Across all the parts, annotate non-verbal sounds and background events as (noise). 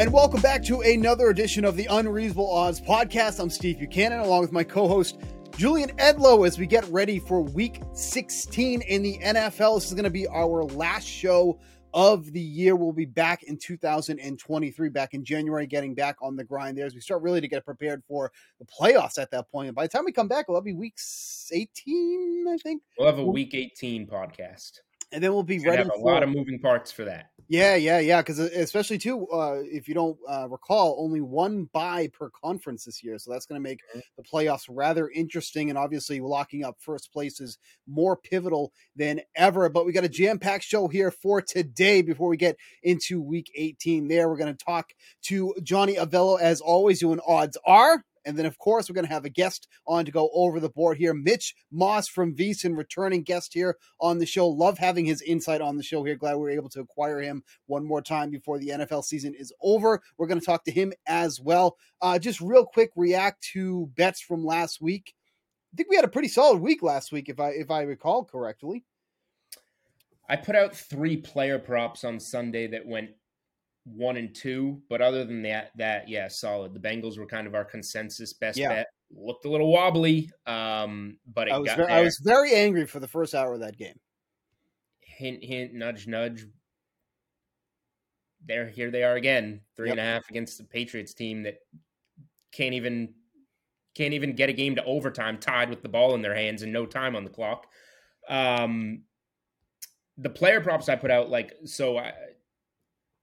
And welcome back to another edition of the Unreasonable Odds podcast. I'm Steve Buchanan, along with my co host, Julian Edlow, as we get ready for week 16 in the NFL. This is going to be our last show of the year. We'll be back in 2023, back in January, getting back on the grind there as we start really to get prepared for the playoffs at that point. And by the time we come back, it'll be week 18, I think. We'll have a week 18 podcast. And then we'll be ready. Have a for, lot of moving parts for that. Yeah, yeah, yeah. Because especially too, uh, if you don't uh, recall, only one bye per conference this year, so that's going to make the playoffs rather interesting. And obviously, locking up first place is more pivotal than ever. But we got a jam-packed show here for today. Before we get into Week 18, there we're going to talk to Johnny Avello as always, doing odds are and then, of course, we're going to have a guest on to go over the board here. Mitch Moss from VSiN, returning guest here on the show. Love having his insight on the show here. Glad we were able to acquire him one more time before the NFL season is over. We're going to talk to him as well. Uh, just real quick, react to bets from last week. I think we had a pretty solid week last week, if I if I recall correctly. I put out three player props on Sunday that went one and two. But other than that, that yeah, solid. The Bengals were kind of our consensus best yeah. bet. Looked a little wobbly, um, but it I was got very. I was very angry for the first hour of that game. Hint, hint, nudge, nudge. There, here they are again, three yep. and a half against the Patriots team that can't even can't even get a game to overtime, tied with the ball in their hands and no time on the clock. Um, the player props I put out, like so, I,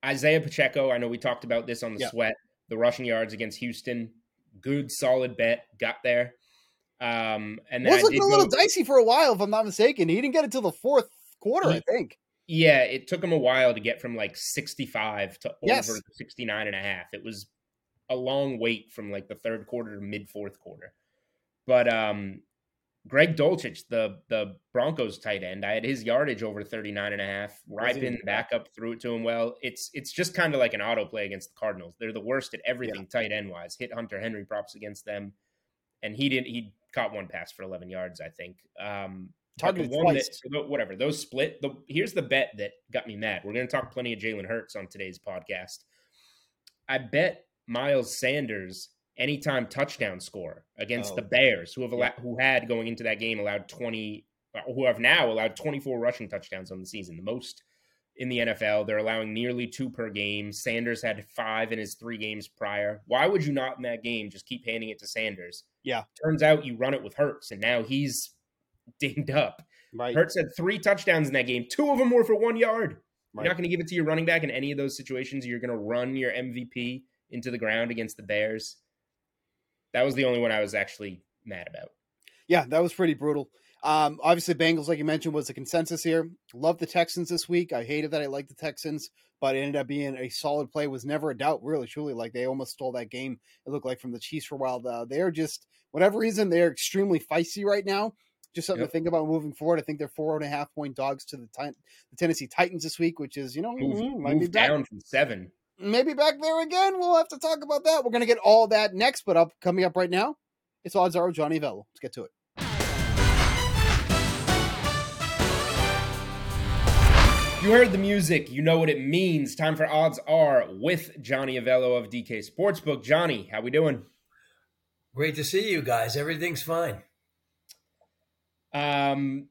Isaiah Pacheco, I know we talked about this on the yeah. sweat, the rushing yards against Houston. Good, solid bet. Got there. Um, and then was looking a little dicey for a while, if I'm not mistaken. He didn't get it till the fourth quarter, he, I think. Yeah, it took him a while to get from like 65 to yes. over 69 and a half. It was a long wait from like the third quarter to mid fourth quarter. But um Greg Dulcich, the the Broncos tight end, I had his yardage over 39 and a half. Rypien back up threw it to him well. It's it's just kind of like an auto play against the Cardinals. They're the worst at everything yeah. tight end wise. Hit Hunter Henry props against them. And he didn't he caught one pass for 11 yards, I think. Um Targeted one twice. That, whatever. Those split. The, here's the bet that got me mad. We're going to talk plenty of Jalen Hurts on today's podcast. I bet Miles Sanders anytime touchdown score against oh. the Bears, who have allowed, who had going into that game allowed twenty, uh, who have now allowed twenty four rushing touchdowns on the season, the most in the NFL. They're allowing nearly two per game. Sanders had five in his three games prior. Why would you not in that game just keep handing it to Sanders? Yeah. Turns out you run it with Hurts, and now he's (laughs) dinged up. Right. Hurts had three touchdowns in that game. Two of them were for one yard. Right. You're not going to give it to your running back in any of those situations. You're going to run your MVP into the ground against the Bears. That was the only one I was actually mad about. Yeah, that was pretty brutal. Um, obviously, Bengals, like you mentioned, was the consensus here. Love the Texans this week. I hated that I liked the Texans, but it ended up being a solid play. Was never a doubt, really, truly. Like they almost stole that game. It looked like from the Chiefs for a while. Uh, they're just whatever reason they're extremely feisty right now. Just something yep. to think about moving forward. I think they're four and a half point dogs to the, the Tennessee Titans this week, which is you know move, mm, might be down from seven maybe back there again. We'll have to talk about that. We're going to get all that next, but up coming up right now, it's odds are Johnny Vello. Let's get to it. You heard the music, you know what it means. Time for odds are with Johnny Avello of DK Sportsbook. Johnny, how we doing? Great to see you guys. Everything's fine. Um,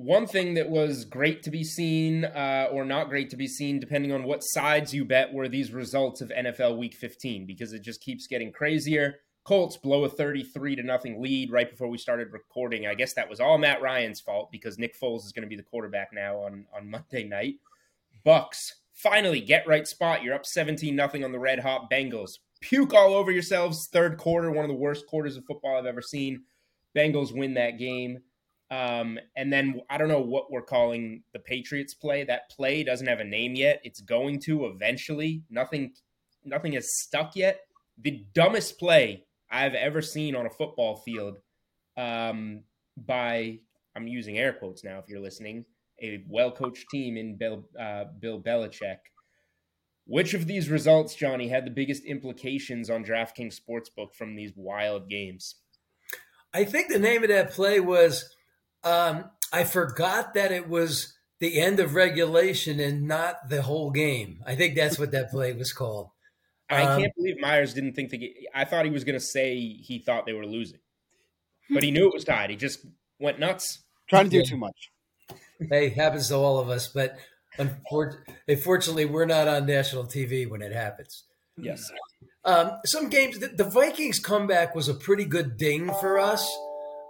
one thing that was great to be seen uh, or not great to be seen, depending on what sides you bet, were these results of NFL Week 15 because it just keeps getting crazier. Colts blow a 33 to nothing lead right before we started recording. I guess that was all Matt Ryan's fault because Nick Foles is going to be the quarterback now on on Monday night. Bucs finally get right spot. You're up 17 nothing on the red hot Bengals. Puke all over yourselves. Third quarter, one of the worst quarters of football I've ever seen. Bengals win that game. Um, and then I don't know what we're calling the Patriots play. That play doesn't have a name yet. It's going to eventually. Nothing, nothing has stuck yet. The dumbest play I've ever seen on a football field um, by I'm using air quotes now. If you're listening, a well-coached team in Bill uh, Bill Belichick. Which of these results, Johnny, had the biggest implications on DraftKings Sportsbook from these wild games? I think the name of that play was um, I forgot that it was the end of regulation and not the whole game. I think that's what that play was called. I um, can't believe Meyers didn't think the. I thought he was going to say he thought they were losing, but he knew it was tied. He just went nuts, trying to do too much. Hey, happens to all of us, but unfortunately, we're not on national TV when it happens. Yes. Um, some games, the, the Vikings comeback was a pretty good ding for us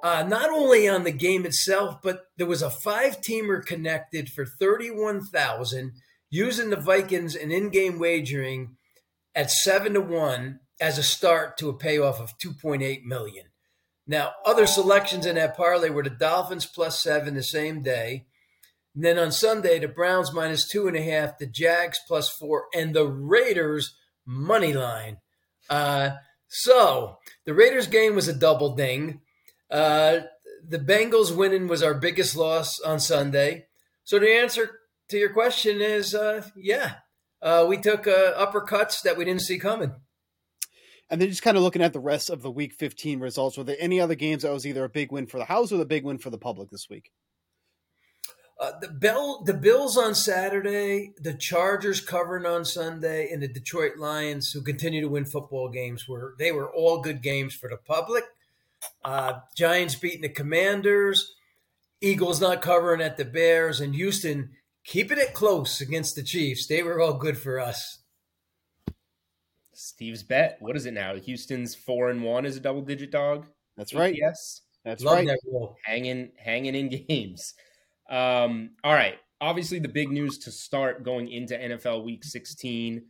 uh, not only on the game itself, but there was a five teamer connected for 31,000 using the Vikings and in game wagering at seven to one as a start to a payoff of 2.8 million. Now, other selections in that parlay were the Dolphins plus seven the same day. And then on Sunday, the Browns minus two and a half, the Jags plus four, and the Raiders money line. Uh, so the Raiders game was a double ding. Uh, the Bengals winning was our biggest loss on Sunday. So the answer to your question is, uh, yeah, uh, we took uh, uppercuts that we didn't see coming. And then just kind of looking at the rest of the Week 15 results, were there any other games that was either a big win for the house or the big win for the public this week? Uh, the Bell, the Bills on Saturday, the Chargers covering on Sunday, and the Detroit Lions, who continue to win football games, were they were all good games for the public. Uh, Giants beating the Commanders, Eagles not covering at the Bears, and Houston keeping it close against the Chiefs. They were all good for us. Steve's bet. What is it now? Houston's four and one is a double digit dog. That's right. Yes, that's Love right. That hanging, hanging in (laughs) games. Um, all right. Obviously, the big news to start going into NFL Week 16.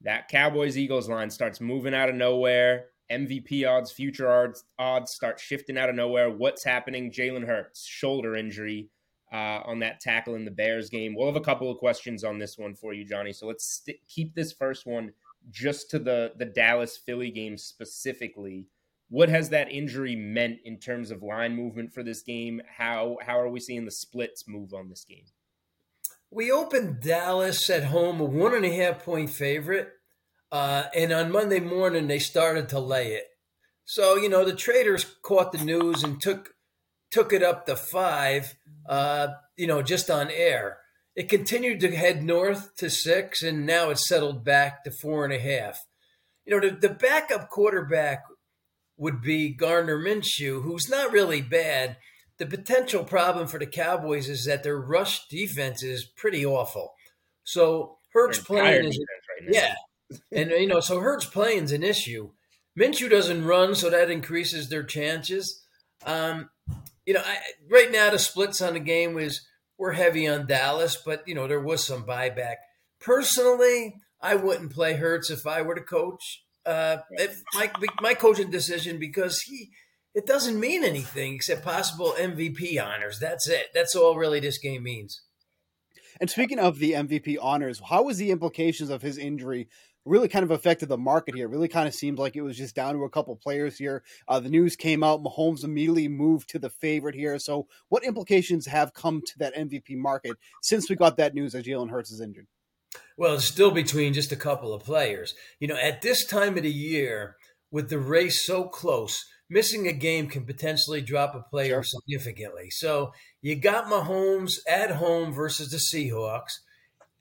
That Cowboys Eagles line starts moving out of nowhere. MVP odds, future odds, odds start shifting out of nowhere. What's happening? Jalen Hurts, shoulder injury uh, on that tackle in the Bears game. We'll have a couple of questions on this one for you, Johnny. So let's st- keep this first one just to the the Dallas Philly game specifically. What has that injury meant in terms of line movement for this game? How how are we seeing the splits move on this game? We opened Dallas at home a one and a half point favorite. Uh, and on Monday morning, they started to lay it. So you know the traders caught the news and took took it up to five. Uh, you know, just on air. It continued to head north to six, and now it's settled back to four and a half. You know, the, the backup quarterback would be Gardner Minshew, who's not really bad. The potential problem for the Cowboys is that their rush defense is pretty awful. So Hurts playing is right yeah, and you know, so Hurts playing is an issue. Minshew doesn't run, so that increases their chances. Um, you know, I, right now the splits on the game is we're heavy on Dallas, but you know there was some buyback. Personally, I wouldn't play Hurts if I were the coach. Uh, my my coaching decision because he it doesn't mean anything except possible MVP honors. That's it. That's all really this game means. And speaking of the MVP honors, how was the implications of his injury really kind of affected the market here. It really kind of seemed like it was just down to a couple players here. Uh, the news came out, Mahomes immediately moved to the favorite here. So, what implications have come to that MVP market since we got that news that Jalen Hurts is injured? Well, it's still between just a couple of players. You know, at this time of the year, with the race so close, missing a game can potentially drop a player sure. significantly. So you got Mahomes at home versus the Seahawks.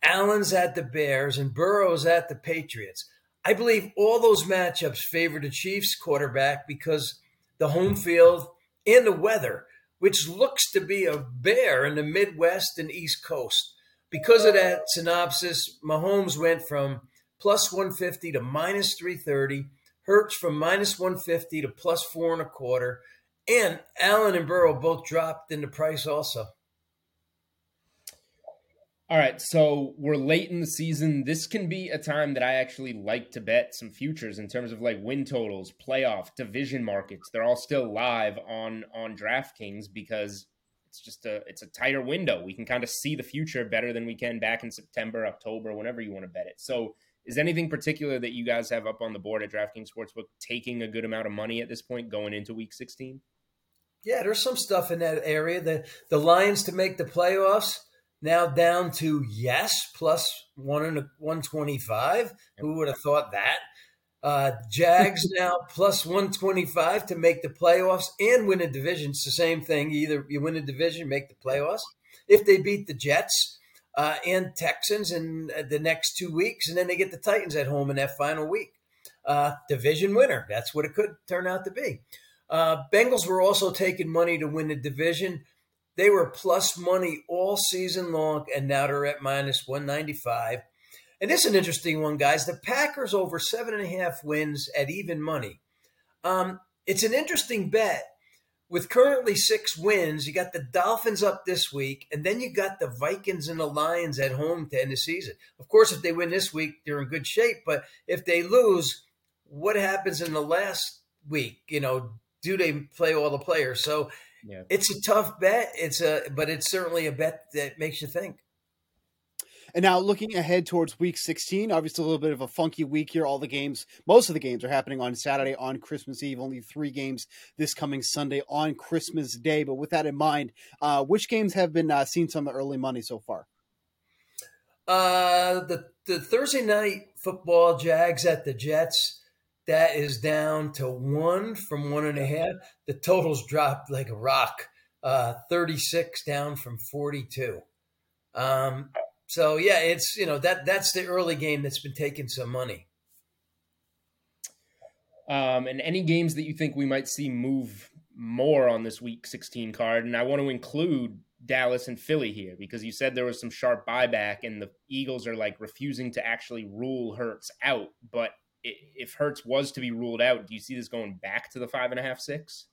Allen's at the Bears and Burrow's at the Patriots. I believe all those matchups favor the Chiefs quarterback because the home field and the weather. which looks to be a bear in the Midwest and East Coast. Because of that synopsis, Mahomes went from plus 150 to minus 330, Hurts from minus 150 to plus four and a quarter, and Allen and Burrow both dropped in the price also. All right, so we're late in the season. This can be a time that I actually like to bet some futures in terms of like win totals, playoff, division markets. They're all still live on on DraftKings because it's just a it's a tighter window. We can kind of see the future better than we can back in September, October, whenever you want to bet it. So, is anything particular that you guys have up on the board at DraftKings Sportsbook taking a good amount of money at this point going into Week 16? Yeah, there's some stuff in that area. The the Lions to make the playoffs now down to yes plus one and one twenty five. Who would have thought that? Uh, Jags (laughs) now plus one twenty five to make the playoffs and win a division. It's the same thing. Either you win a division, make the playoffs. If they beat the Jets uh, and Texans in uh, the next two weeks, and then they get the Titans at home in that final week, uh, division winner. That's what it could turn out to be. Uh, Bengals were also taking money to win the division. They were plus money all season long, and now they're at minus 195. And this is an interesting one, guys. The Packers over seven and a half wins at even money. Um, it's an interesting bet. With currently six wins, you got the Dolphins up this week, and then you got the Vikings and the Lions at home to end the season. Of course, if they win this week, they're in good shape. But if they lose, what happens in the last week? You know, do they play all the players? So yeah. It's a tough bet. It's a but it's certainly a bet that makes you think. And now looking ahead towards week 16, obviously a little bit of a funky week here. All the games, most of the games are happening on Saturday on Christmas Eve. Only three games this coming Sunday on Christmas Day. But with that in mind, uh, which games have been uh, seen some early money so far? Uh, the the Thursday night football Jags at the Jets that is down to one from one and a half. The totals dropped like a rock. Uh, 36 down from 42. Um, so yeah, it's you know that that's the early game that's been taking some money. Um, and any games that you think we might see move more on this week 16 card, and I want to include Dallas and Philly here because you said there was some sharp buyback, and the Eagles are like refusing to actually rule Hurts out, but if Hurts was to be ruled out, do you see this going back to the five and a half, six?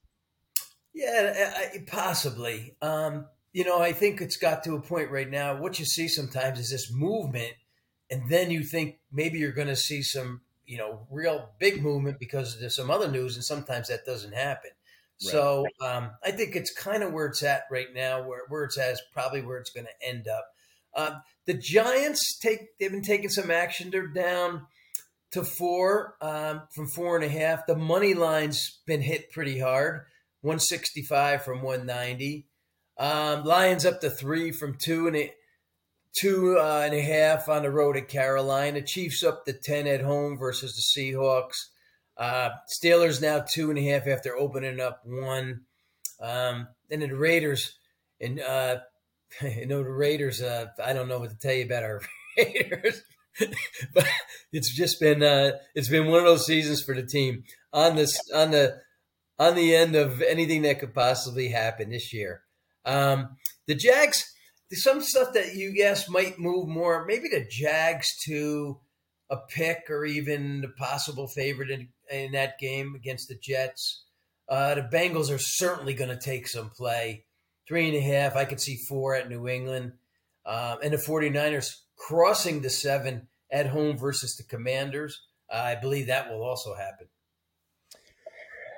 Yeah, possibly. Um, you know, I think it's got to a point right now. What you see sometimes is this movement, and then you think maybe you're going to see some, you know, real big movement because there's some other news, and sometimes that doesn't happen. Right. So um, I think it's kind of where it's at right now, where, where it's at is probably where it's going to end up. Uh, the Giants take they've been taking some action. They're down to four um, from four and a half. The money line's been hit pretty hard, 165 from 190. Um, Lions up to three from two and a, two uh, and a half on the road at Carolina. Chiefs up to 10 at home versus the Seahawks. Uh, Steelers now two and a half after opening up one. Um, then the Raiders, and uh, (laughs) you know the Raiders. Uh, I don't know what to tell you about our (laughs) Raiders. (laughs) but it's just been uh, it's been one of those seasons for the team on this on the on the end of anything that could possibly happen this year. Um, the Jags, some stuff that you guess might move more. Maybe the Jags to a pick or even the possible favorite in, in that game against the Jets. Uh, the Bengals are certainly going to take some play. Three and a half. I could see four at New England. Um, and the 49ers crossing the seven at home versus the Commanders. Uh, I believe that will also happen.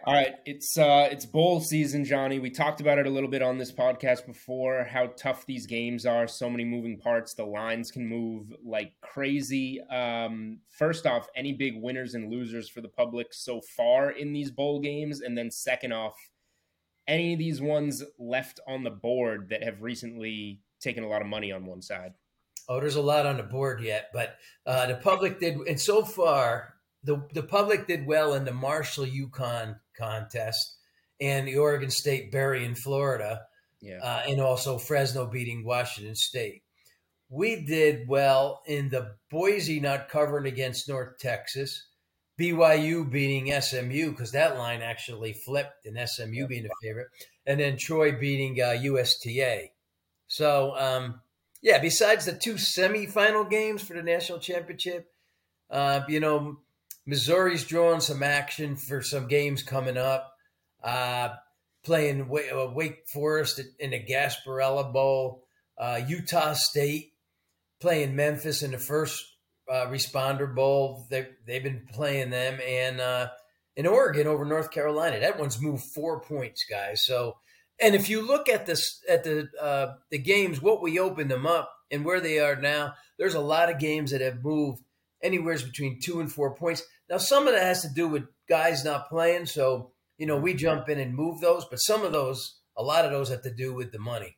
All right, it's uh, it's bowl season, Johnny. We talked about it a little bit on this podcast before. How tough these games are. So many moving parts. The lines can move like crazy. Um, first off, any big winners and losers for the public so far in these bowl games, and then second off, any of these ones left on the board that have recently taken a lot of money on one side. Oh, there's a lot on the board yet, but uh, the public did, and so far the the public did well in the Marshall UConn contest and the Oregon State Berry in Florida, yeah, uh, and also Fresno beating Washington State. We did well in the Boise not covering against North Texas, BYU beating SMU because that line actually flipped and SMU being the favorite, and then Troy beating uh, USTA. So, um, yeah, besides the two semifinal games for the national championship, uh, you know, Missouri's drawing some action for some games coming up. Uh, playing uh, Wake Forest in the Gasparilla Bowl, uh, Utah State playing Memphis in the first uh, responder bowl. They they've been playing them, and uh, in Oregon over North Carolina. That one's moved four points, guys. So, and if you look at this at the uh, the games, what we opened them up and where they are now, there's a lot of games that have moved anywhere between two and four points. Now, some of that has to do with guys not playing, so you know we jump in and move those, but some of those, a lot of those, have to do with the money.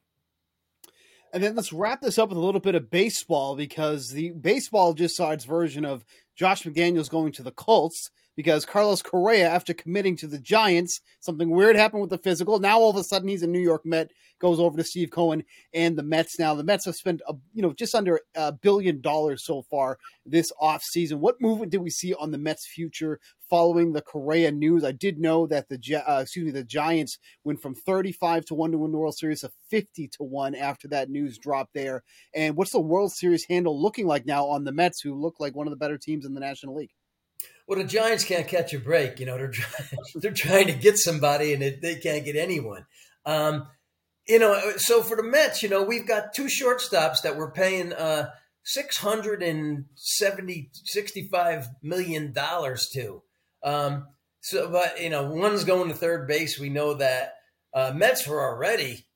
And then let's wrap this up with a little bit of baseball because the baseball just saw its version of Josh McDaniels going to the Colts because Carlos Correa, after committing to the Giants, something weird happened with the physical. Now all of a sudden he's a New York Met, goes over to Steve Cohen and the Mets. Now the Mets have spent a, you know just under a billion dollars so far this off season. What movement did we see on the Mets' future following the Correa news? I did know that the uh, excuse me the Giants went from thirty five to one to win the World Series to fifty to one after that news dropped there. And what's the World Series handle looking like now on the Mets, who look like one of the better teams in the National League? Well, the Giants can't catch a break. You know, they're trying, (laughs) they're trying to get somebody, and they can't get anyone. Um, you know, so for the Mets, you know, we've got two shortstops that we're paying uh, six hundred and seventy, sixty-five million dollars to. Um, so, but you know, one's going to third base. We know that uh, Mets were already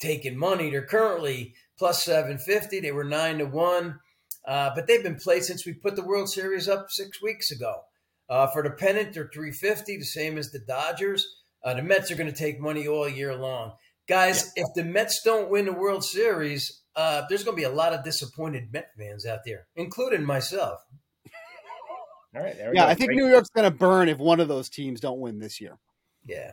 taking money. They're currently plus seven fifty. They were nine to one. Uh, but they've been played since we put the World Series up six weeks ago. Uh, for the pennant, they're 350, the same as the Dodgers. Uh, the Mets are going to take money all year long. Guys, yeah. if the Mets don't win the World Series, uh, there's going to be a lot of disappointed Met fans out there, including myself. (laughs) All right. yeah, go. I think Great. New York's going to burn if one of those teams don't win this year. Yeah.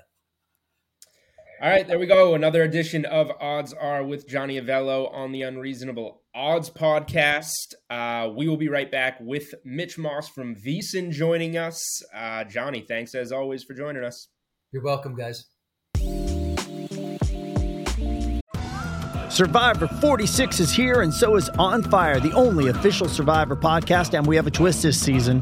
All right, there we go. Another edition of Odds Are with Johnny Avello on the Unreasonable Odds podcast. Uh, we will be right back with Mitch Moss from VSiN joining us. Uh, Johnny, thanks as always for joining us. You're welcome, guys. Survivor 46 is here, and so is On Fire, the only official Survivor podcast. And we have a twist this season.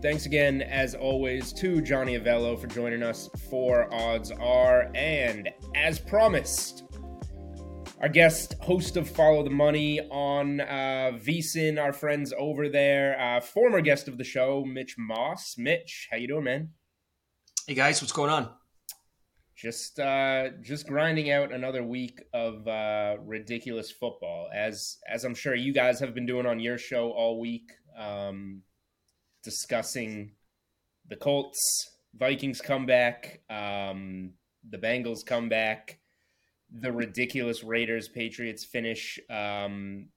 Thanks again, as always, to Johnny Avello for joining us for Odds Are. And as promised, our guest, host of Follow the Money on uh, VSiN, our friends over there, uh, former guest of the show, Mitch Moss. Mitch, how you doing, man? Hey guys, what's going on? Just, uh, just grinding out another week of uh, ridiculous football, as as I'm sure you guys have been doing on your show all week. Um, discussing the Colts, Vikings comeback, um, the Bengals comeback, the ridiculous Raiders Patriots finish, um,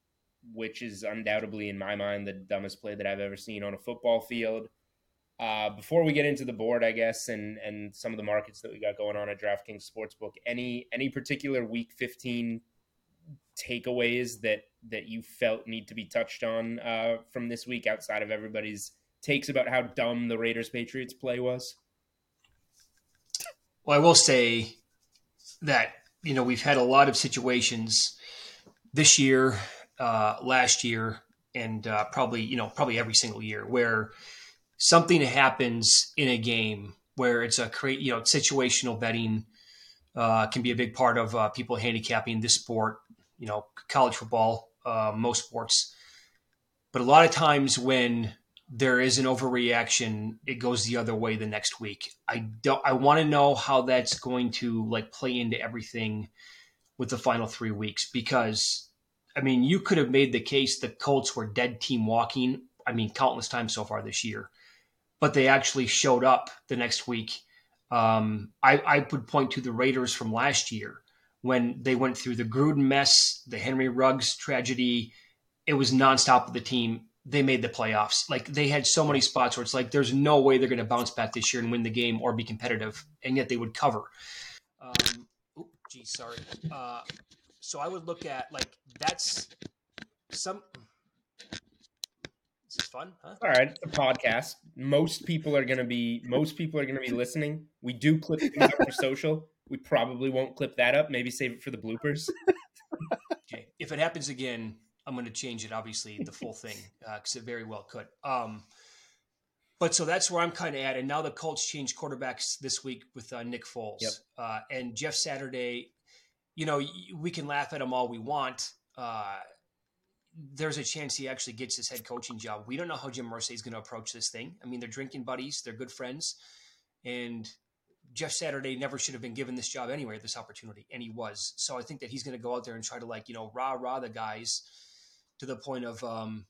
which is undoubtedly, in my mind, the dumbest play that I've ever seen on a football field. Uh, before we get into the board, I guess, and and some of the markets that we got going on at DraftKings Sportsbook, any any particular Week 15 takeaways that that you felt need to be touched on uh, from this week outside of everybody's takes about how dumb the Raiders Patriots play was? Well, I will say that you know we've had a lot of situations this year, uh, last year, and uh, probably you know probably every single year where something happens in a game where it's a create you know situational betting uh, can be a big part of uh, people handicapping this sport. You know, college football, uh, most sports, but a lot of times when there is an overreaction, it goes the other way the next week. I don't. I want to know how that's going to like play into everything with the final three weeks because I mean, you could have made the case the Colts were dead team walking. I mean, countless times so far this year, but they actually showed up the next week. Um, I, I would point to the Raiders from last year when they went through the Gruden mess, the Henry Ruggs tragedy. It was nonstop with the team. They made the playoffs. Like they had so many spots where it's like there's no way they're going to bounce back this year and win the game or be competitive, and yet they would cover. Um, oh, geez, sorry. Uh, so I would look at like that's some. This is fun, huh? All right, it's a podcast. Most people are gonna be most people are gonna be listening. We do clip things up for social. We probably won't clip that up. Maybe save it for the bloopers. (laughs) okay, if it happens again, I'm going to change it. Obviously, the full thing because uh, it very well could. Um, but so that's where I'm kind of at. And now the Colts changed quarterbacks this week with uh, Nick Foles yep. uh, and Jeff Saturday. You know, we can laugh at him all we want. Uh, there's a chance he actually gets his head coaching job. We don't know how Jim Irsay is going to approach this thing. I mean, they're drinking buddies, they're good friends, and Jeff Saturday never should have been given this job anyway, this opportunity, and he was. So I think that he's going to go out there and try to like you know rah rah the guys to the point of um,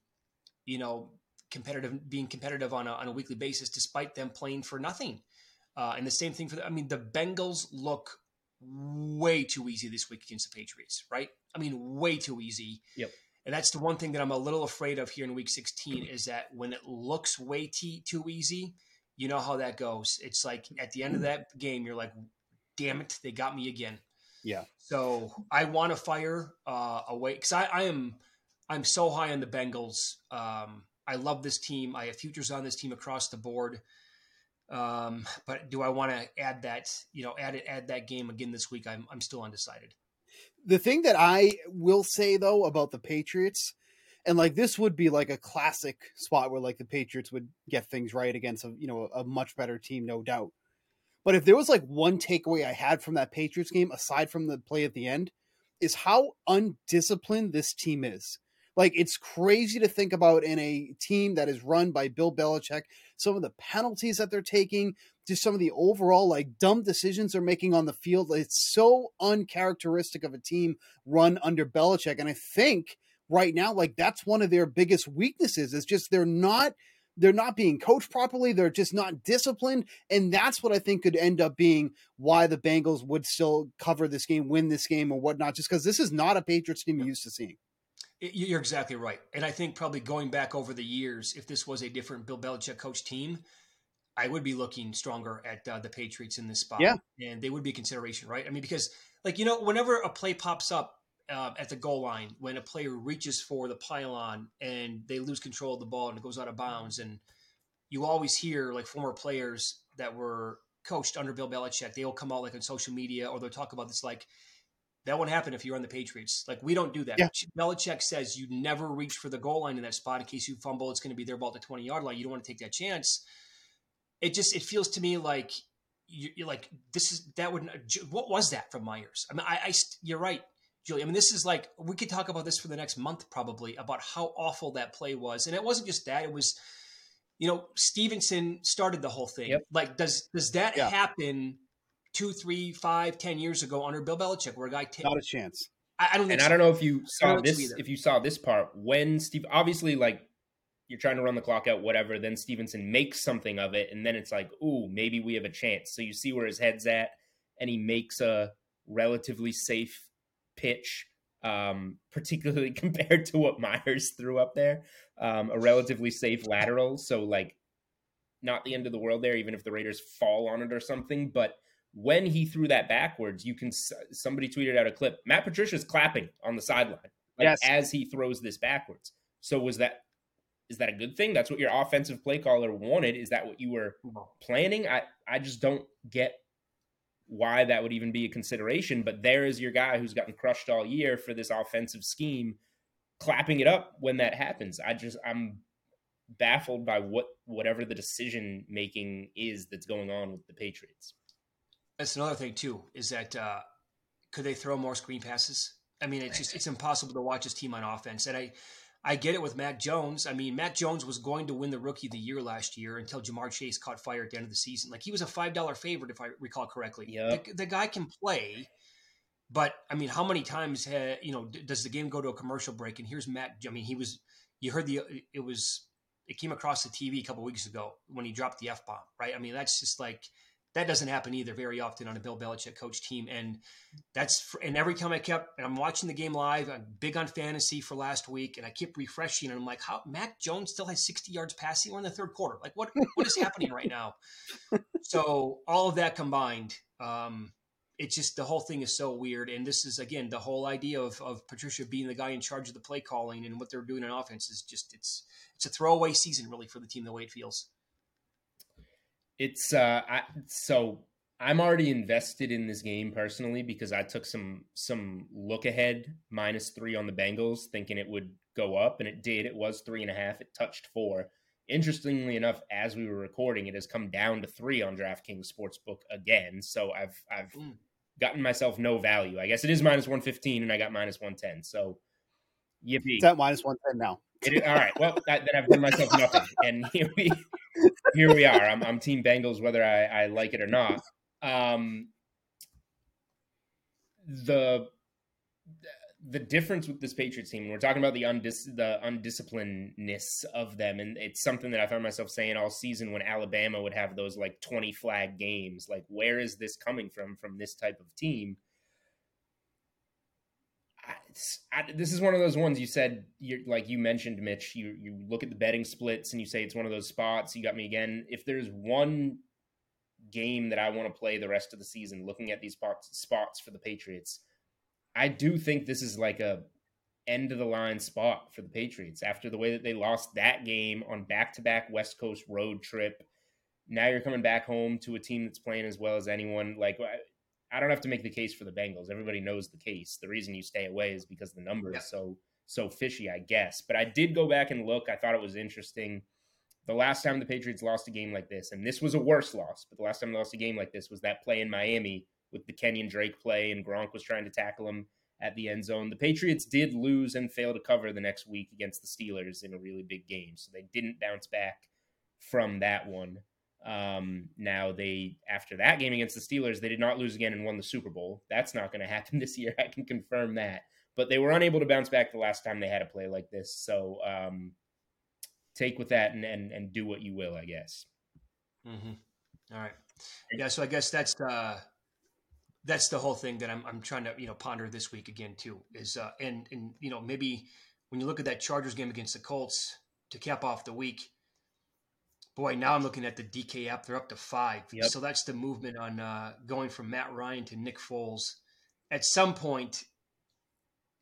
you know competitive being competitive on a, on a weekly basis, despite them playing for nothing. Uh, and the same thing for the, I mean, the Bengals look way too easy this week against the Patriots, right? I mean, way too easy. Yep. And that's the one thing that I'm a little afraid of here in week 16 is that when it looks way too, too easy, you know how that goes. It's like at the end of that game, you're like, damn it, they got me again. Yeah. So I want to fire uh, away because I, I, am I'm so high on the Bengals. Um, I love this team. I have futures on this team across the board. Um, but do I want to add that, you know, add it, add that game again this week? I'm, I'm still undecided. The thing that I will say though about the Patriots, and like this would be like a classic spot where like the Patriots would get things right against a you know a much better team, no doubt. But if there was like one takeaway I had from that Patriots game, aside from the play at the end, is how undisciplined this team is. Like it's crazy to think about in a team that is run by Bill Belichick, some of the penalties that they're taking, just some of the overall like dumb decisions they're making on the field. It's so uncharacteristic of a team run under Belichick. And I think right now, like that's one of their biggest weaknesses. Is just they're not they're not being coached properly. They're just not disciplined. And that's what I think could end up being why the Bengals would still cover this game, win this game, or whatnot, just because this is not a Patriots team you're used to seeing. You're exactly right. And I think probably going back over the years, if this was a different Bill Belichick coach team, I would be looking stronger at uh, the Patriots in this spot. Yeah. And they would be a consideration, right? I mean, because, like, you know, whenever a play pops up uh, at the goal line, when a player reaches for the pylon and they lose control of the ball and it goes out of bounds, and you always hear, like, former players that were coached under Bill Belichick, they'll come out, like, on social media or they'll talk about this, like, that won't happen if you're on the Patriots. Like we don't do that. Yeah. Belichick says you never reach for the goal line in that spot in case you fumble. It's going to be there about the 20 yard line. You don't want to take that chance. It just it feels to me like you're like this is that would what was that from Meyers? I mean, I, I you're right, Julie. I mean, this is like we could talk about this for the next month probably about how awful that play was, and it wasn't just that. It was, you know, Stevenson started the whole thing. Yep. Like, does does that yeah. happen? Two, three, five, ten years ago under Bill Belichick, where a guy t- not a chance. I, I don't. and so. I don't know if you saw this. If you saw this part when Steve, obviously, like you're trying to run the clock out, whatever. Then Stevenson makes something of it, and then it's like, ooh, maybe we have a chance. So you see where his head's at, and he makes a relatively safe pitch, um, (laughs) particularly (laughs) compared to what Meyers threw up there. Um, a relatively safe lateral, so like not the end of the world there, even if the Raiders fall on it or something, but when he threw that backwards, you can somebody tweeted out a clip. Matt Patricia's clapping on the sideline like, yes. as he throws this backwards. So was that is that a good thing? That's what your offensive play caller wanted. Is that what you were planning? I I just don't get why that would even be a consideration. But there is your guy who's gotten crushed all year for this offensive scheme, clapping it up when that happens. I just I'm baffled by what whatever the decision making is that's going on with the Patriots. That's another thing too. Is that uh, could they throw more screen passes? I mean, it's just it's impossible to watch this team on offense. And I I get it with Mac Jones. I mean, Mac Jones was going to win the Rookie of the Year last year until Ja'Marr Chase caught fire at the end of the season. Like he was a five dollar favorite if I recall correctly. Yeah, the, the, guy can play, but I mean, how many times ha, you know does the game go to a commercial break? And here's Mac. I mean, he was you heard the it was it came across the TV a couple weeks ago when he dropped the f bomb. Right. I mean, that's just like that doesn't happen either very often on a Bill Belichick coach team. And that's and every time I kept and I'm watching the game live. I'm big on fantasy for last week, and I keep refreshing, and I'm like, how Mac Jones still has 60 yards passing. We're in the third quarter. Like what what is happening right now? So all of that combined, um, it's just the whole thing is so weird. And this is again the whole idea of, of Patricia being the guy in charge of the play calling and what they're doing in offense is just it's it's a throwaway season really for the team the way it feels. It's uh, I, so I'm already invested in this game personally because I took some some look ahead minus three on the Bengals, thinking it would go up, and it did. It was three and a half. It touched four. Interestingly enough, as we were recording, it has come down to three on DraftKings Sportsbook again. So I've I've mm. gotten myself no value. I guess it is minus one fifteen, and I got minus one ten. So yippee! It's at minus one ten now. It, all right. Well, that, then I've done myself nothing, and here we here we are. I'm, I'm Team Bengals, whether I, I like it or not. Um, the the difference with this Patriots team, we're talking about the undis- the undisciplinedness of them, and it's something that I found myself saying all season when Alabama would have those like 20 flag games. Like, where is this coming from from this type of team? This is one of those ones you said, you like you mentioned, Mitch. You you look at the betting splits and you say it's one of those spots. You got me again. If there's one game that I want to play the rest of the season, looking at these spots spots for the Patriots, I do think this is like a end of the line spot for the Patriots after the way that they lost that game on back to back West Coast road trip. Now you're coming back home to a team that's playing as well as anyone. Like I don't have to make the case for the Bengals. Everybody knows the case. The reason you stay away is because the number yeah. is so so fishy, I guess. But I did go back and look. I thought it was interesting. The last time the Patriots lost a game like this, and this was a worse loss, but the last time they lost a game like this was that play in Miami with the Kenyan Drake play, and Gronk was trying to tackle him at the end zone. The Patriots did lose and fail to cover the next week against the Steelers in a really big game, so they didn't bounce back from that one. Um, now they after that game against the Steelers, they did not lose again and won the Super Bowl. That's not going (laughs) to happen this year. I can confirm that. But they were unable to bounce back the last time they had a play like this. So um, take with that and, and and do what you will, I guess. Mm-hmm. All right. Yeah. So I guess that's uh, that's the whole thing that I'm I'm trying to you know ponder this week again too. Is uh, and and you know maybe when you look at that Chargers game against the Colts to cap off the week Boy, now I'm looking at the DK app. They're up to five. Yep. So that's the movement on uh, going from Matt Ryan to Nick Foles. At some point,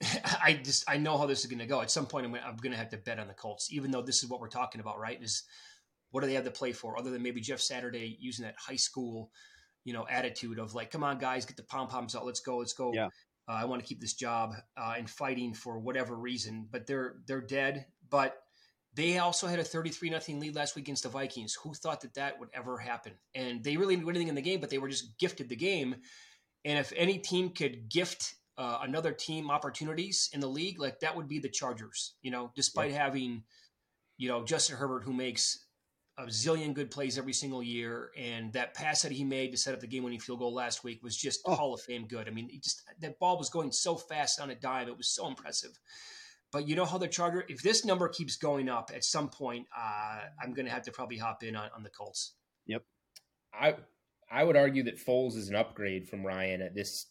(laughs) I just I know how this is going to go. At some point, I'm, I'm going to have to bet on the Colts, even though this is what we're talking about, right? Is what do they have to play for, other than maybe Jeff Saturday using that high school, you know, attitude of like, come on, guys, get the pom poms out, let's go, let's go. Yeah. Uh, I want to keep this job uh, and fighting for whatever reason, but they're they're dead. But they also had a 33 nothing lead last week against the Vikings. Who thought that that would ever happen? And they really didn't do anything in the game, but they were just gifted the game. And if any team could gift uh, another team opportunities in the league, like that would be the Chargers. You know, despite yeah. having, you know, Justin Herbert who makes a zillion good plays every single year, and that pass that he made to set up the game-winning field goal last week was just oh. Hall of Fame good. I mean, just that ball was going so fast on a dime; it was so impressive. But you know how the Charger, if this number keeps going up at some point, uh, I'm going to have to probably hop in on, on the Colts. Yep. I I would argue that Foles is an upgrade from Ryan at this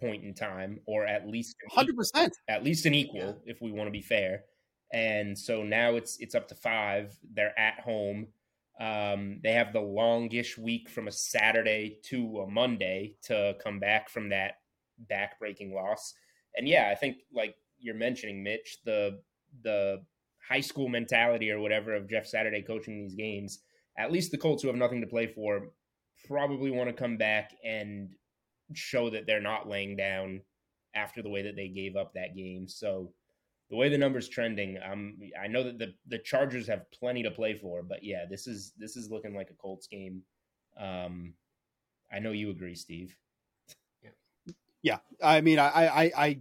point in time, or at least hundred percent, at least an equal, yeah. if we want to be fair. And so now it's it's up to five. They're at home. Um, they have the longish week from a Saturday to a Monday to come back from that back-breaking loss. And yeah, I think like you're mentioning, Mitch, the the high school mentality or whatever of Jeff Saturday coaching these games. At least the Colts, who have nothing to play for, probably want to come back and show that they're not laying down after the way that they gave up that game. So the way the numbers trending, um, I know that the the Chargers have plenty to play for, but yeah, this is this is looking like a Colts game. Um, I know you agree, Steve. Yeah, yeah. I mean, I I I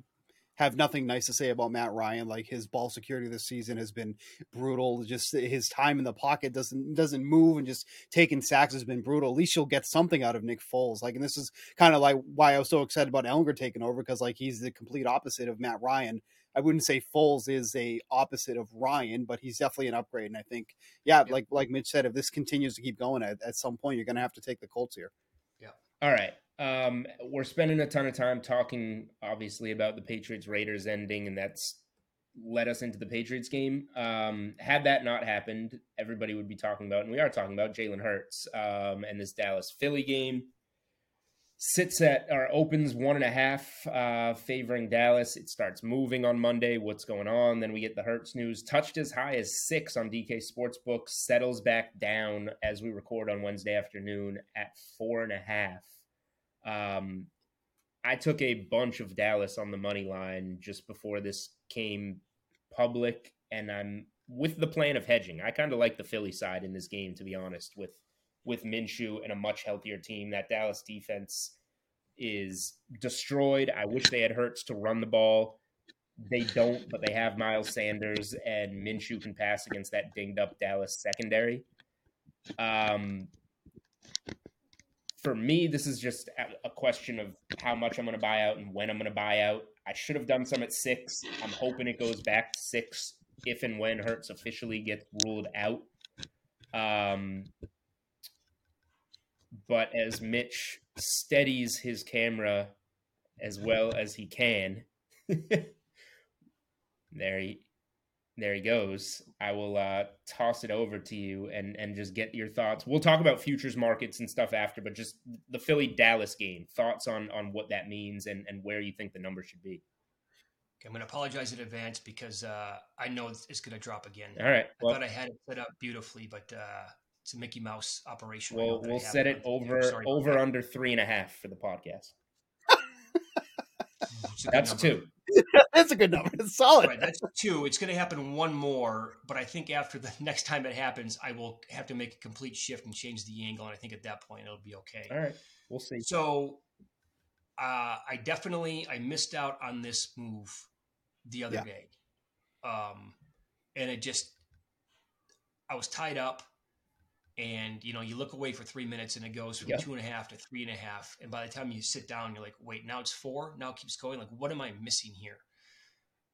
have nothing nice to say about Matt Ryan. Like his ball security this season has been brutal. Just his time in the pocket doesn't doesn't move and just taking sacks has been brutal. At least you'll get something out of Nick Foles. Like, and this is kind of like why I was so excited about Ehlinger taking over because like he's the complete opposite of Matt Ryan. I wouldn't say Foles is a opposite of Ryan, but he's definitely an upgrade. And I think, yeah, like like Mitch said, if this continues to keep going, at, at some point you're going to have to take the Colts here. Yeah. All right. Um, we're spending a ton of time talking, obviously, about the Patriots Raiders ending, and that's led us into the Patriots game. Um, had that not happened, everybody would be talking about, and we are talking about Jalen Hurts um, and this Dallas Philly game. Sits at or opens one and a half, uh, favoring Dallas. It starts moving on Monday. What's going on? Then we get the Hurts news. Touched as high as six on DK Sportsbook. Settles back down as we record on Wednesday afternoon at four and a half. Um, I took a bunch of Dallas on the money line just before this came public, and I'm with the plan of hedging. I kind of like the Philly side in this game, to be honest, with with Minshew and a much healthier team. That Dallas defense is destroyed. I wish they had Hurts to run the ball. They don't, but they have Miles Sanders and Minshew can pass against that dinged up Dallas secondary. Um, for me, this is just a question of how much I'm going to buy out and when I'm going to buy out. I should have done some at six. I'm hoping it goes back to six if and when Hurts officially gets ruled out. Um, but as Mitch steadies his camera as well as he can, (laughs) there he there he goes. I will uh, toss it over to you and and just get your thoughts. We'll talk about futures markets and stuff after, but just the Philly Dallas game. Thoughts on on what that means and and where you think the number should be. Okay, I'm going to apologize in advance because uh, I know it's, it's going to drop again. All right. Well, I thought I had it set up beautifully, but uh, it's a Mickey Mouse operation. Well, we'll set it over over under three and a half for the podcast. That's two. (laughs) that's a good number. It's solid. Right, that's two. It's going to happen one more, but I think after the (laughs) next time it happens, I will have to make a complete shift and change the angle. And I think at that point it'll be okay. All right, we'll see. So, uh, I definitely I missed out on this move the other yeah. day, um, and it just I was tied up and you know you look away for three minutes and it goes from two and a half to three and a half and by the time you sit down you're like wait now it's four? Now it keeps going? Like what am i missing here?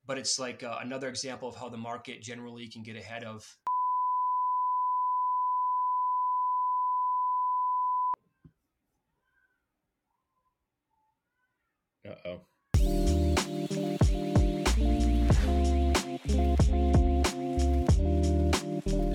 But it's like uh, another example of how the market generally can get ahead of uh-oh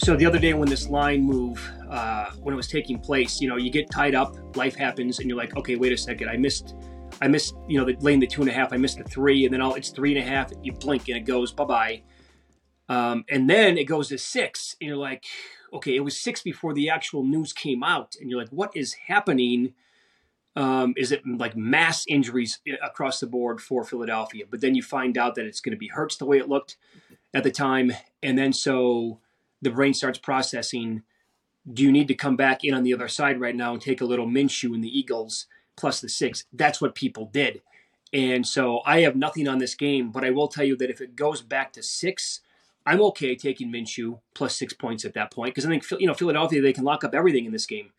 so the other day when this line move uh, when it was taking place you know you get tied up life happens and you're like okay wait a second. I missed i missed you know the lane the two and a half i missed the three and then all it's three and a half you blink and it goes bye-bye. Um, and then it goes to six and you're like okay it was six before the actual news came out. And you're like what is happening? Um, is it like mass injuries uh, across the board for philadelphia? But then you find out that it's going to be hurts the way it looked at the time and then so the brain starts processing do you need to come back in on the other side right now and take a little Minshew in the Eagles plus the six? That's what people did. And so I have nothing on this game, but I will tell you that if it goes back to six, I'm okay taking Minshew plus six points at that point because I think you know Philadelphia they can lock up everything in this game,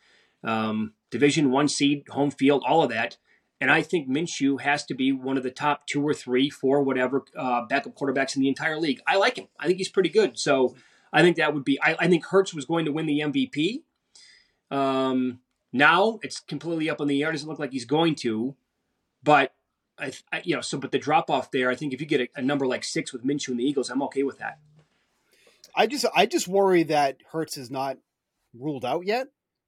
um, division one seed, home field, all of that, and I think Minshew has to be one of the top two or three, four, whatever uh, backup quarterbacks in the entire league. I like him. I think he's pretty good. So I think that would be. I, I think Hurts was going to win the MVP. Um, now it's completely up in the air. It doesn't look like he's going to, but I, I you know, so but the drop off there. I think if you get a, a number like six with Minshew and the Eagles, I'm okay with that. I just I just worry that Hurts is not ruled out yet,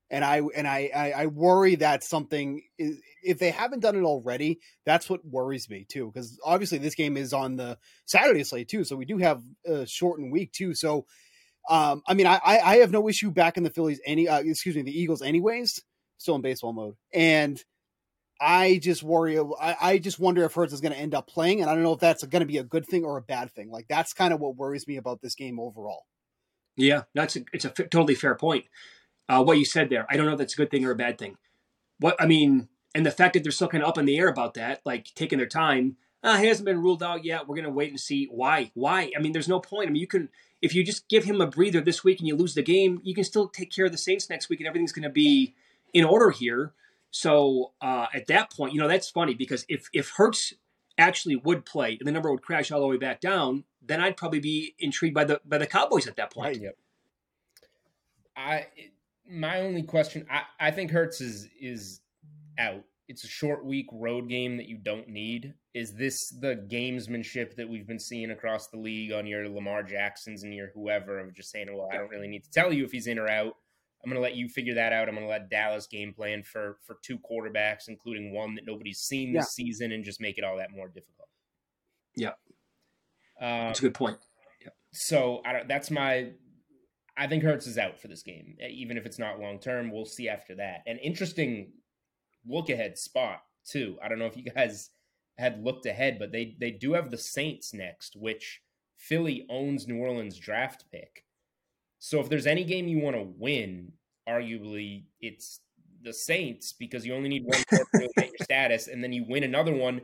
and I and I I, I worry that something is, if they haven't done it already, that's what worries me too. Because obviously this game is on the Saturday slate too, so we do have a shortened week too. So um, I mean, I, I have no issue backing the Phillies any, uh, excuse me, the Eagles anyways. Still in baseball mode, and I just worry. I, I just wonder if Hurts is going to end up playing, and I don't know if that's going to be a good thing or a bad thing. Like that's kind of what worries me about this game overall. Yeah, that's a, it's a f- totally fair point. Uh, what you said there, I don't know if that's a good thing or a bad thing. What I mean, and the fact that they're still kind of up in the air about that, like taking their time. Uh, hasn't been ruled out yet. We're going to wait and see why. Why? I mean, there's no point. I mean, you can if you just give him a breather this week and you lose the game, you can still take care of the Saints next week and everything's going to be in order here. So uh, at that point, you know that's funny because if if Hurts actually would play and the number would crash all the way back down, then I'd probably be intrigued by the by the Cowboys at that point. Right. Yep. I my only question, I, I think Hurts is is out. It's a short week road game that you don't need. Is this the gamesmanship that we've been seeing across the league on your Lamar Jacksons and your whoever of just saying, well, I don't really need to tell you if he's in or out. I'm going to let you figure that out. I'm going to let Dallas game plan for for two quarterbacks, including one that nobody's seen this yeah. season, and just make it all that more difficult. Yeah, um, that's a good point. Yeah. So I don't, that's my. I think Hurts is out for this game, even if it's not long term. We'll see after that. An interesting look ahead spot too. I don't know if you guys had looked ahead, but they they do have the Saints next, which Philly owns New Orleans draft pick. So if there's any game you want to win, arguably it's the Saints because you only need one to get your (laughs) status, and then you win another one.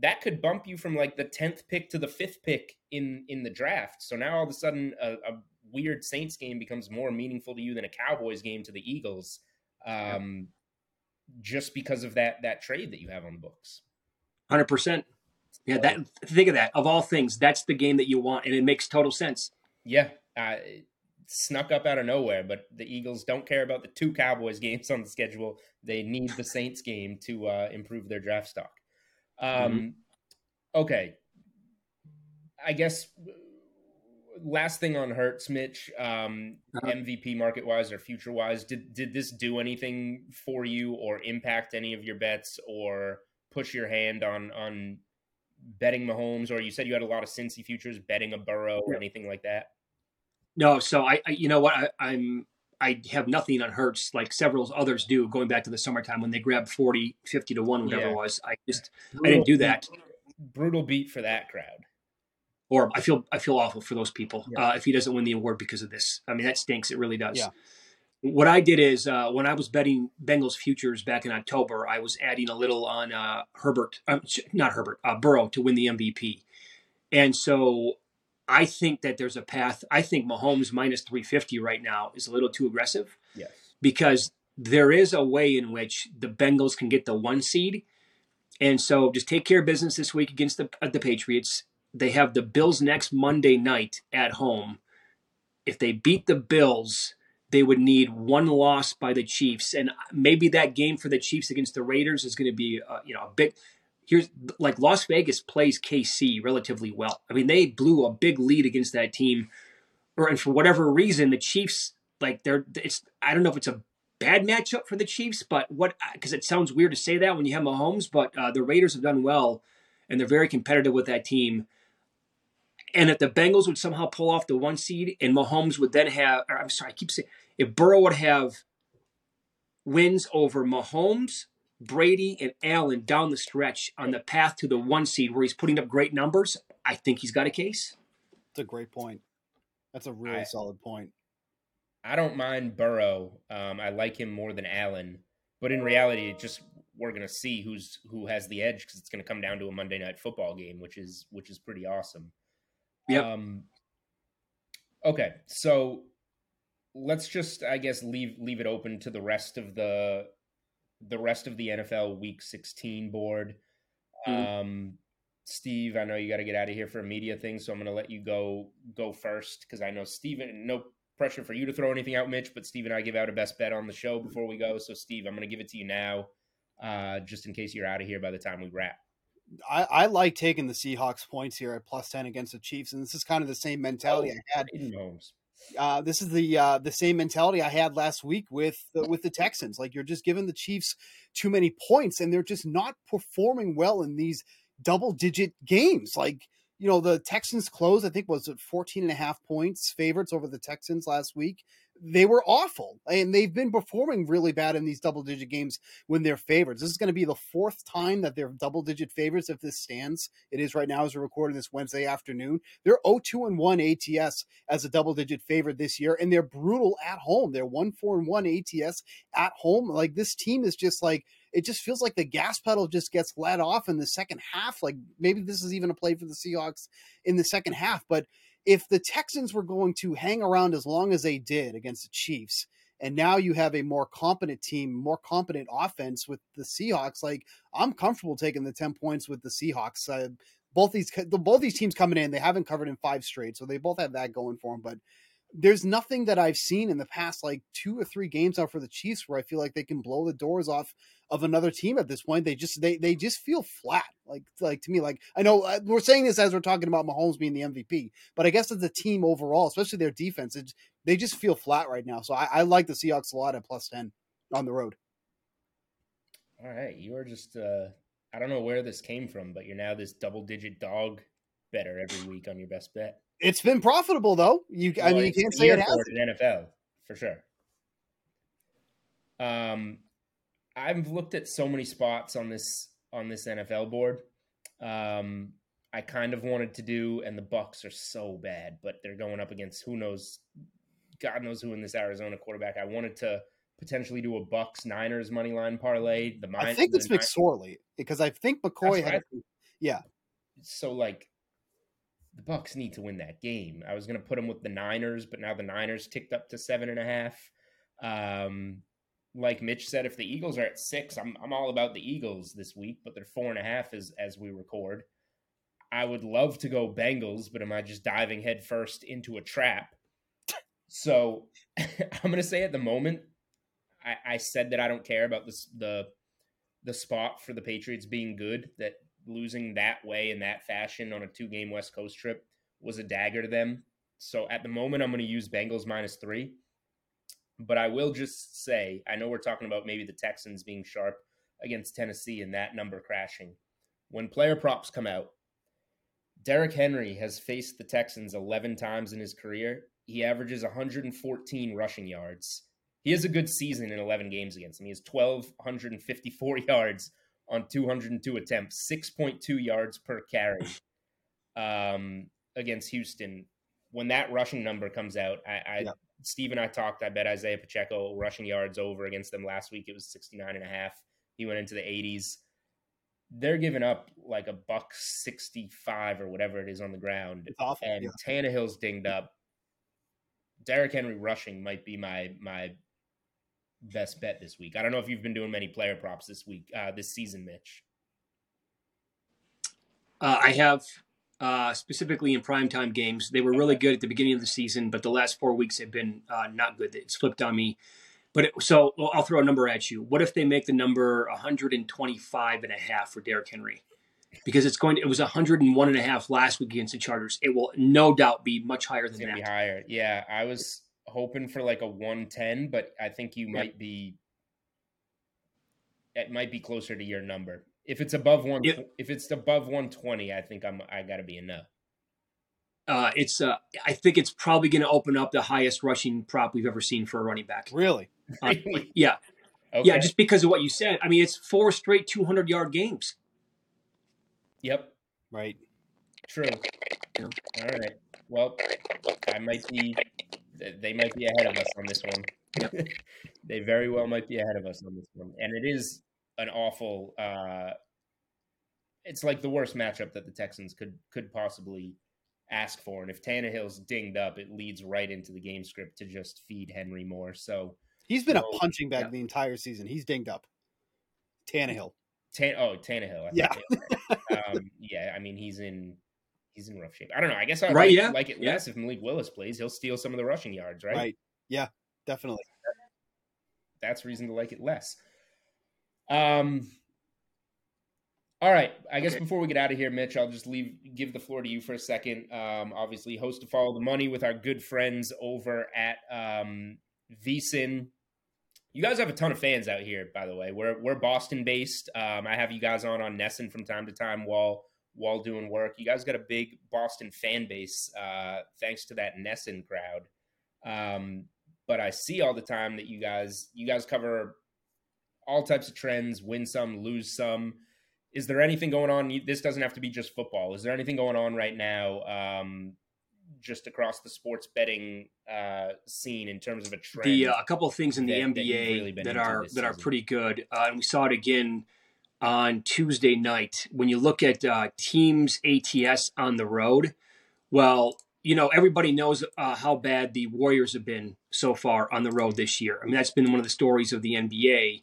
That could bump you from like the tenth pick to the fifth pick in in the draft. So now all of a sudden, a, a weird Saints game becomes more meaningful to you than a Cowboys game to the Eagles, um, just because of that that trade that you have on the books. Hundred percent. Yeah, that think of that. Of all things, that's the game that you want, and it makes total sense. Yeah, uh, snuck up out of nowhere, but the Eagles don't care about the two Cowboys (laughs) games on the schedule. They need the Saints game to uh, improve their draft stock. Um, mm-hmm. Okay. I guess last thing on Hurts, Mitch, um, uh-huh. MVP market wise or future wise, did, did this do anything for you or impact any of your bets or push your hand on, on betting Mahomes? Or you said you had a lot of Cincy futures, betting a Burrow or anything like that? No, so I, I you know what, I, am I have nothing on Hurts like several others do going back to the summertime when they grabbed 40, 50 to one, whatever yeah. it was. I just brutal, I didn't do that. Brutal beat for that crowd. Or I feel I feel awful for those people yeah. uh, if he doesn't win the award because of this. I mean that stinks. It really does. Yeah. What I did is uh, when I was betting Bengals futures back in October, I was adding a little on uh, Herbert, uh, not Herbert, uh, Burrow to win the MVP, and so I think that there's a path. I think Mahomes minus 350 right now is a little too aggressive. Yes. Because there is a way in which the Bengals can get the one seed. And so just take care of business this week against the, uh, the Patriots. They have the Bills next Monday night at home. If they beat the Bills, they would need one loss by the Chiefs, and maybe that game for the Chiefs against the Raiders is going to be, uh, you know, a big here's like Las Vegas plays KC relatively well. I mean, they blew a big lead against that team, or and for whatever reason, the Chiefs like they're it's I don't know if it's a bad matchup for the Chiefs, but what because it sounds weird to say that when you have Mahomes, but uh, the Raiders have done well and they're very competitive with that team. And if the Bengals would somehow pull off the one seed, and Mahomes would then have, I'm sorry, I keep saying, if Burrow would have wins over Mahomes, Brady and Allen down the stretch on the path to the one seed where he's putting up great numbers, I think he's got a case. That's a great point. That's a really I, solid point. I don't mind Burrow. Um, I like him more than Allen, but in reality, it just we're going to see who's who has the edge because it's going to come down to a Monday night football game, which is which is pretty awesome. Yeah. Um, okay, so let's just I guess leave leave it open to the rest of the the rest of the NFL Week 16 board. Mm-hmm. Um, Steve, I know you got to get out of here for a media thing, so I'm going to let you go go first because I know Steven. No pressure for you to throw anything out, Mitch, but Steve and I give out a best bet on the show before we go. So, Steve, I'm going to give it to you now, uh, just in case you're out of here by the time we wrap. I, I, like taking the Seahawks points here at plus ten against the Chiefs, and this is kind of the same mentality oh, I had. Uh, this is the uh, the same mentality I had last week with the, with the Texans. Like you're just giving the Chiefs too many points, and they're just not performing well in these double digit games. Like you know the Texans close, I think was it 14 and a half points favorites over the Texans last week they were awful and they've been performing really bad in these double digit games when they're favorites. This is going to be the fourth time that they're double digit favorites if this stands. It is right now as we're recording this Wednesday afternoon. They're 0-2 and 1 ATS as a double digit favorite this year and they're brutal at home. They're 1-4 and 1 ATS at home. Like this team is just like it just feels like the gas pedal just gets let off in the second half. Like maybe this is even a play for the Seahawks in the second half, but if the Texans were going to hang around as long as they did against the Chiefs, and now you have a more competent team, more competent offense with the Seahawks, like I'm comfortable taking the 10 points with the Seahawks. Uh, both these both these teams coming in, they haven't covered in five straight, so they both have that going for them. But there's nothing that I've seen in the past like two or three games out for the Chiefs where I feel like they can blow the doors off of another team at this point. They just they they just feel flat. Like like to me, like I know uh, we're saying this as we're talking about Mahomes being the MVP, but I guess as a team overall, especially their defense, it, they just feel flat right now. So I, I like the Seahawks a lot at plus ten on the road. All right, you are just uh I don't know where this came from, but you're now this double digit dog better every week on your best bet. It's been profitable though. You, well, I mean, you can't say it has. NFL for sure. Um, I've looked at so many spots on this on this NFL board. Um, I kind of wanted to do, and the Bucs are so bad, but they're going up against who knows, God knows who in this Arizona quarterback. I wanted to potentially do a Bucs Niners money line parlay. The I think it's McSorley because I think McCoy had, yeah. So like the Bucs need to win that game. I was going to put them with the Niners, but now the Niners ticked up to seven and a half. Um, like Mitch said, if the Eagles are at six, I'm I'm all about the Eagles this week, but they're four and a half as as we record. I would love to go Bengals, but am I just diving headfirst into a trap? So (laughs) I'm going to say at the moment, I, I said that I don't care about this the the spot for the Patriots being good. That losing that way in that fashion on a two game West Coast trip was a dagger to them. So at the moment, I'm going to use Bengals minus three. But I will just say, I know we're talking about maybe the Texans being sharp against Tennessee and that number crashing. When player props come out, Derrick Henry has faced the Texans 11 times in his career. He averages 114 rushing yards. He has a good season in 11 games against him. He has 1,254 (laughs) yards on 202 attempts, 6.2 yards per carry um, against Houston. When that rushing number comes out, I, I yeah. Steve and I talked. I bet Isaiah Pacheco rushing yards over against them last week. It was 69 and a half. He went into the 80s. They're giving up like a buck 65 or whatever it is on the ground. It's awful. And yeah. Tannehill's dinged up. Derrick Henry rushing might be my my best bet this week. I don't know if you've been doing many player props this week, uh, this season, Mitch. Uh, I have uh, specifically in primetime games. They were really good at the beginning of the season, but the last four weeks have been uh, not good. It's flipped on me. But it, so I'll throw a number at you. What if they make the number 125 and a half for Derrick Henry? Because it's going to, it was 101 and a half last week against the Chargers. It will no doubt be much higher than that. Be higher. Yeah. I was hoping for like a 110, but I think you might be it might be closer to your number. If it's above one if, if it's above 120, I think I'm I got to be a no. Uh, it's uh, I think it's probably going to open up the highest rushing prop we've ever seen for a running back. Really? Uh, yeah. Okay. Yeah, just because of what you said. I mean, it's four straight 200 yard games. Yep. Right. True. Yeah. All right. Well, I might be they might be ahead of us on this one. Yep. (laughs) they very well might be ahead of us on this one. And it is an awful uh it's like the worst matchup that the Texans could could possibly ask for. And if Tannehill's dinged up, it leads right into the game script to just feed Henry more. So he's been so, a punching bag yeah. the entire season. He's dinged up. Tannehill. Tan- oh, Tannehill. I yeah. um, yeah. I mean, he's in he's in rough shape. I don't know. I guess I right, like, yeah. like it less yeah. if Malik Willis plays. He'll steal some of the rushing yards, right? Right. Yeah, definitely. That's reason to like it less. Um. All right. I guess okay. before we get out of here, Mitch, I'll just leave give the floor to you for a second. Um, obviously, host to follow the money with our good friends over at um, VSIN. You guys have a ton of fans out here, by the way. We're we're Boston based. Um, I have you guys on on NESN from time to time while while doing work. You guys got a big Boston fan base uh, thanks to that NESN crowd. Um, but I see all the time that you guys you guys cover all types of trends, win some, lose some. Is there anything going on? This doesn't have to be just football. Is there anything going on right now, um, just across the sports betting uh, scene in terms of a trend? The, uh, a couple of things in the NBA that, really that are that are pretty good, uh, and we saw it again on Tuesday night. When you look at uh, teams ATS on the road, well, you know, everybody knows uh, how bad the Warriors have been so far on the road this year. I mean, that's been one of the stories of the NBA.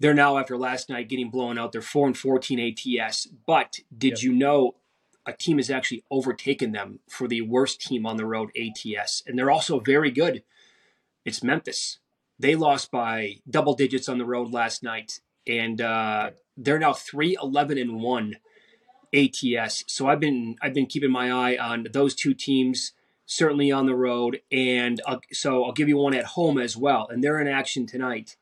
They're now, after last night, getting blown out. They're 4 and 14 ATS. But did yep. you know a team has actually overtaken them for the worst team on the road ATS, and they're also very good. It's Memphis. They lost by double digits on the road last night, and uh, they're now three eleven and one ATS. So I've been I've been keeping my eye on those two teams, certainly on the road, and I'll, so I'll give you one at home as well, and they're in action tonight.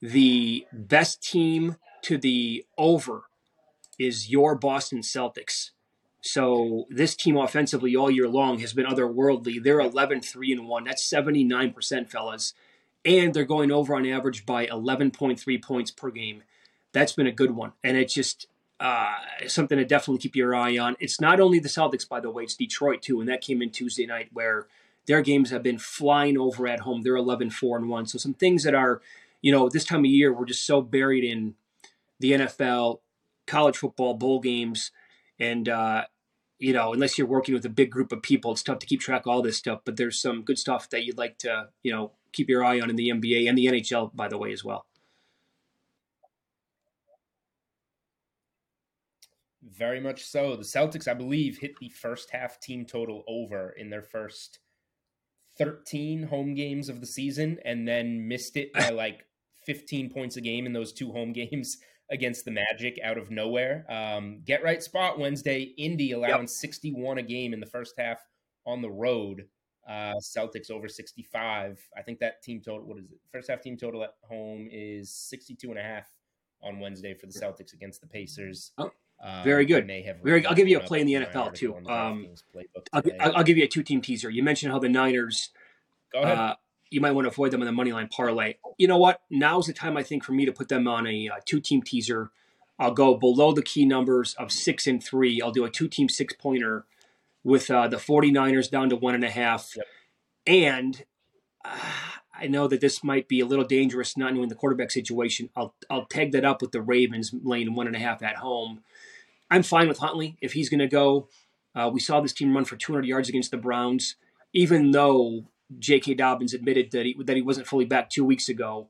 The best team to the over is your Boston Celtics. So this team offensively all year long has been otherworldly. They're 11 3 and 1. That's 79%, fellas. And they're going over on average by 11.3 points per game. That's been a good one. And it's just uh, something to definitely keep your eye on. It's not only the Celtics, by the way, it's Detroit too. And that came in Tuesday night where their games have been flying over at home. They're 11 4 and 1. So some things that are, you know, this time of year, we're just so buried in the NFL, college football, bowl games and, uh, you know, unless you're working with a big group of people, it's tough to keep track of all this stuff. But there's some good stuff that you'd like to, you know, keep your eye on in the NBA and the NHL, by the way, as well. Very much so. The Celtics, I believe, hit the first half team total over in their first 13 home games of the season and then missed it by (laughs) like 15 points a game in those two home games (laughs) against the Magic out of nowhere. Um, get right spot Wednesday. Indy allowing yep. 61 a game in the first half on the road. Uh, Celtics over 65. I think that team total, what is it? First half team total at home is 62 and a half on Wednesday for the Celtics against the Pacers. Oh, um, very good. Have very, I'll give you a play in the NFL too. Um, I'll, I'll, give you a two team teaser. You mentioned how the Niners. Go ahead. Uh, you might want to avoid them on the money line parlay. You know what? Now's the time I think for me to put them on a, uh, two team teaser. I'll go below the key numbers of six and three. I'll do a two team six pointer with uh, the 49ers down to one and a half. Yep. And uh, I know that this might be a little dangerous not knowing the quarterback situation. I'll, I'll tag that up with the Ravens laying one and a half at home. I'm fine with Huntley if he's going to go. Uh, we saw this team run for 200 yards against the Browns, even though J.K. Dobbins admitted that he that he wasn't fully back two weeks ago.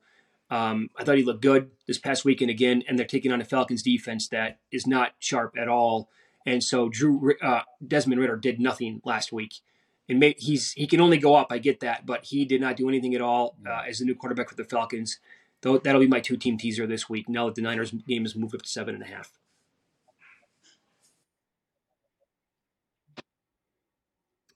Um, I thought he looked good this past weekend again, and they're taking on a Falcons defense that is not sharp at all. And so Drew uh, Desmond Ridder did nothing last week, and may, he's he can only go up. I get that, but he did not do anything at all uh, as the new quarterback for the Falcons. Though that'll be my two team teaser this week. Now that the Niners game has moved up to seven and a half.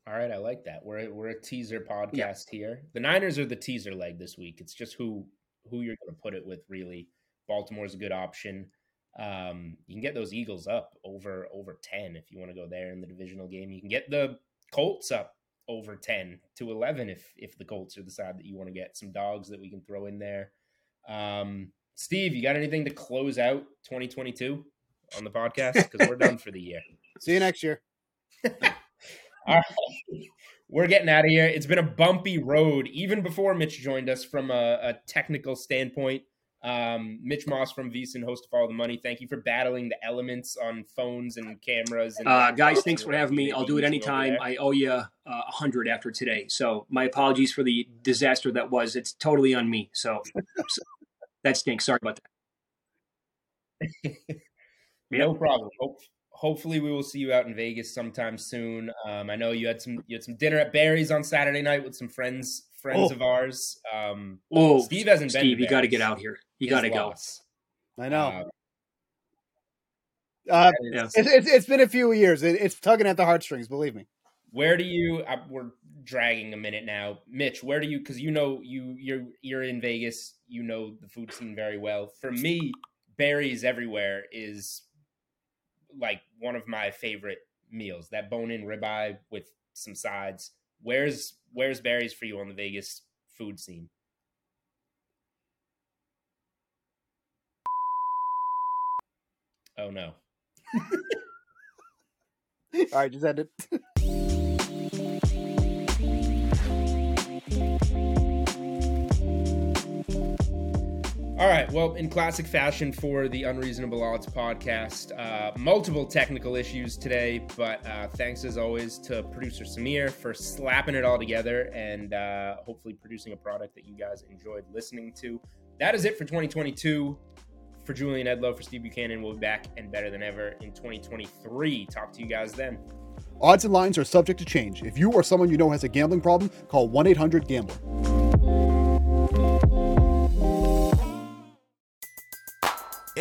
All right, I like that. We're we're a teaser podcast yeah. here. The Niners are the teaser leg this week. It's just who who you're going to put it with. Really, Baltimore's a good option. Um, you can get those Eagles up over over ten if you want to go there in the divisional game. You can get the Colts up over ten to eleven if if the Colts are the side that you want to get some dogs that we can throw in there. Um, Steve, you got anything to close out 2022 on the podcast because we're done for the year. (laughs) See you next year. (laughs) All right. We're getting out of here. It's been a bumpy road, even before Mitch joined us from a, a technical standpoint. Um, Mitch Moss from VSiN, host of All the Money. Thank you for battling the elements on phones and cameras. And uh, guys, thanks for having me. I'll do it anytime. I owe you uh, a uh, hundred after today. So my apologies for the disaster that was. It's totally on me. So, so that stinks. Sorry about that. (laughs) no problem. Hope, hopefully we will see you out in Vegas sometime soon. Um, I know you had some you had some dinner at Barry's on Saturday night with some friends friends oh. of ours. Um, oh, Steve hasn't Steve, been. Steve, you got to get out here. You got to go. I know. Uh, uh, it's, it's, it's been a few years. It, it's tugging at the heartstrings. Believe me. Where do you? Uh, we're dragging a minute now, Mitch. Where do you? Because you know you you're you're in Vegas. You know the food scene very well. For me, Barry's everywhere is like one of my favorite meals. That bone-in ribeye with some sides. Where's where's Barry's for you on the Vegas food scene? Oh no. (laughs) All right, just end it. (laughs) All right. Well, in classic fashion for the Unreasonable Odds podcast, uh, multiple technical issues today, but uh, thanks as always to producer Samir for slapping it all together and uh, hopefully producing a product that you guys enjoyed listening to. That is it for 2022. for Julian Edlow, for Steve Buchanan, we'll be back and better than ever in 2023. Talk to you guys then. Odds and lines are subject to change. If you or someone you know has a gambling problem, call 1 800 Gambler.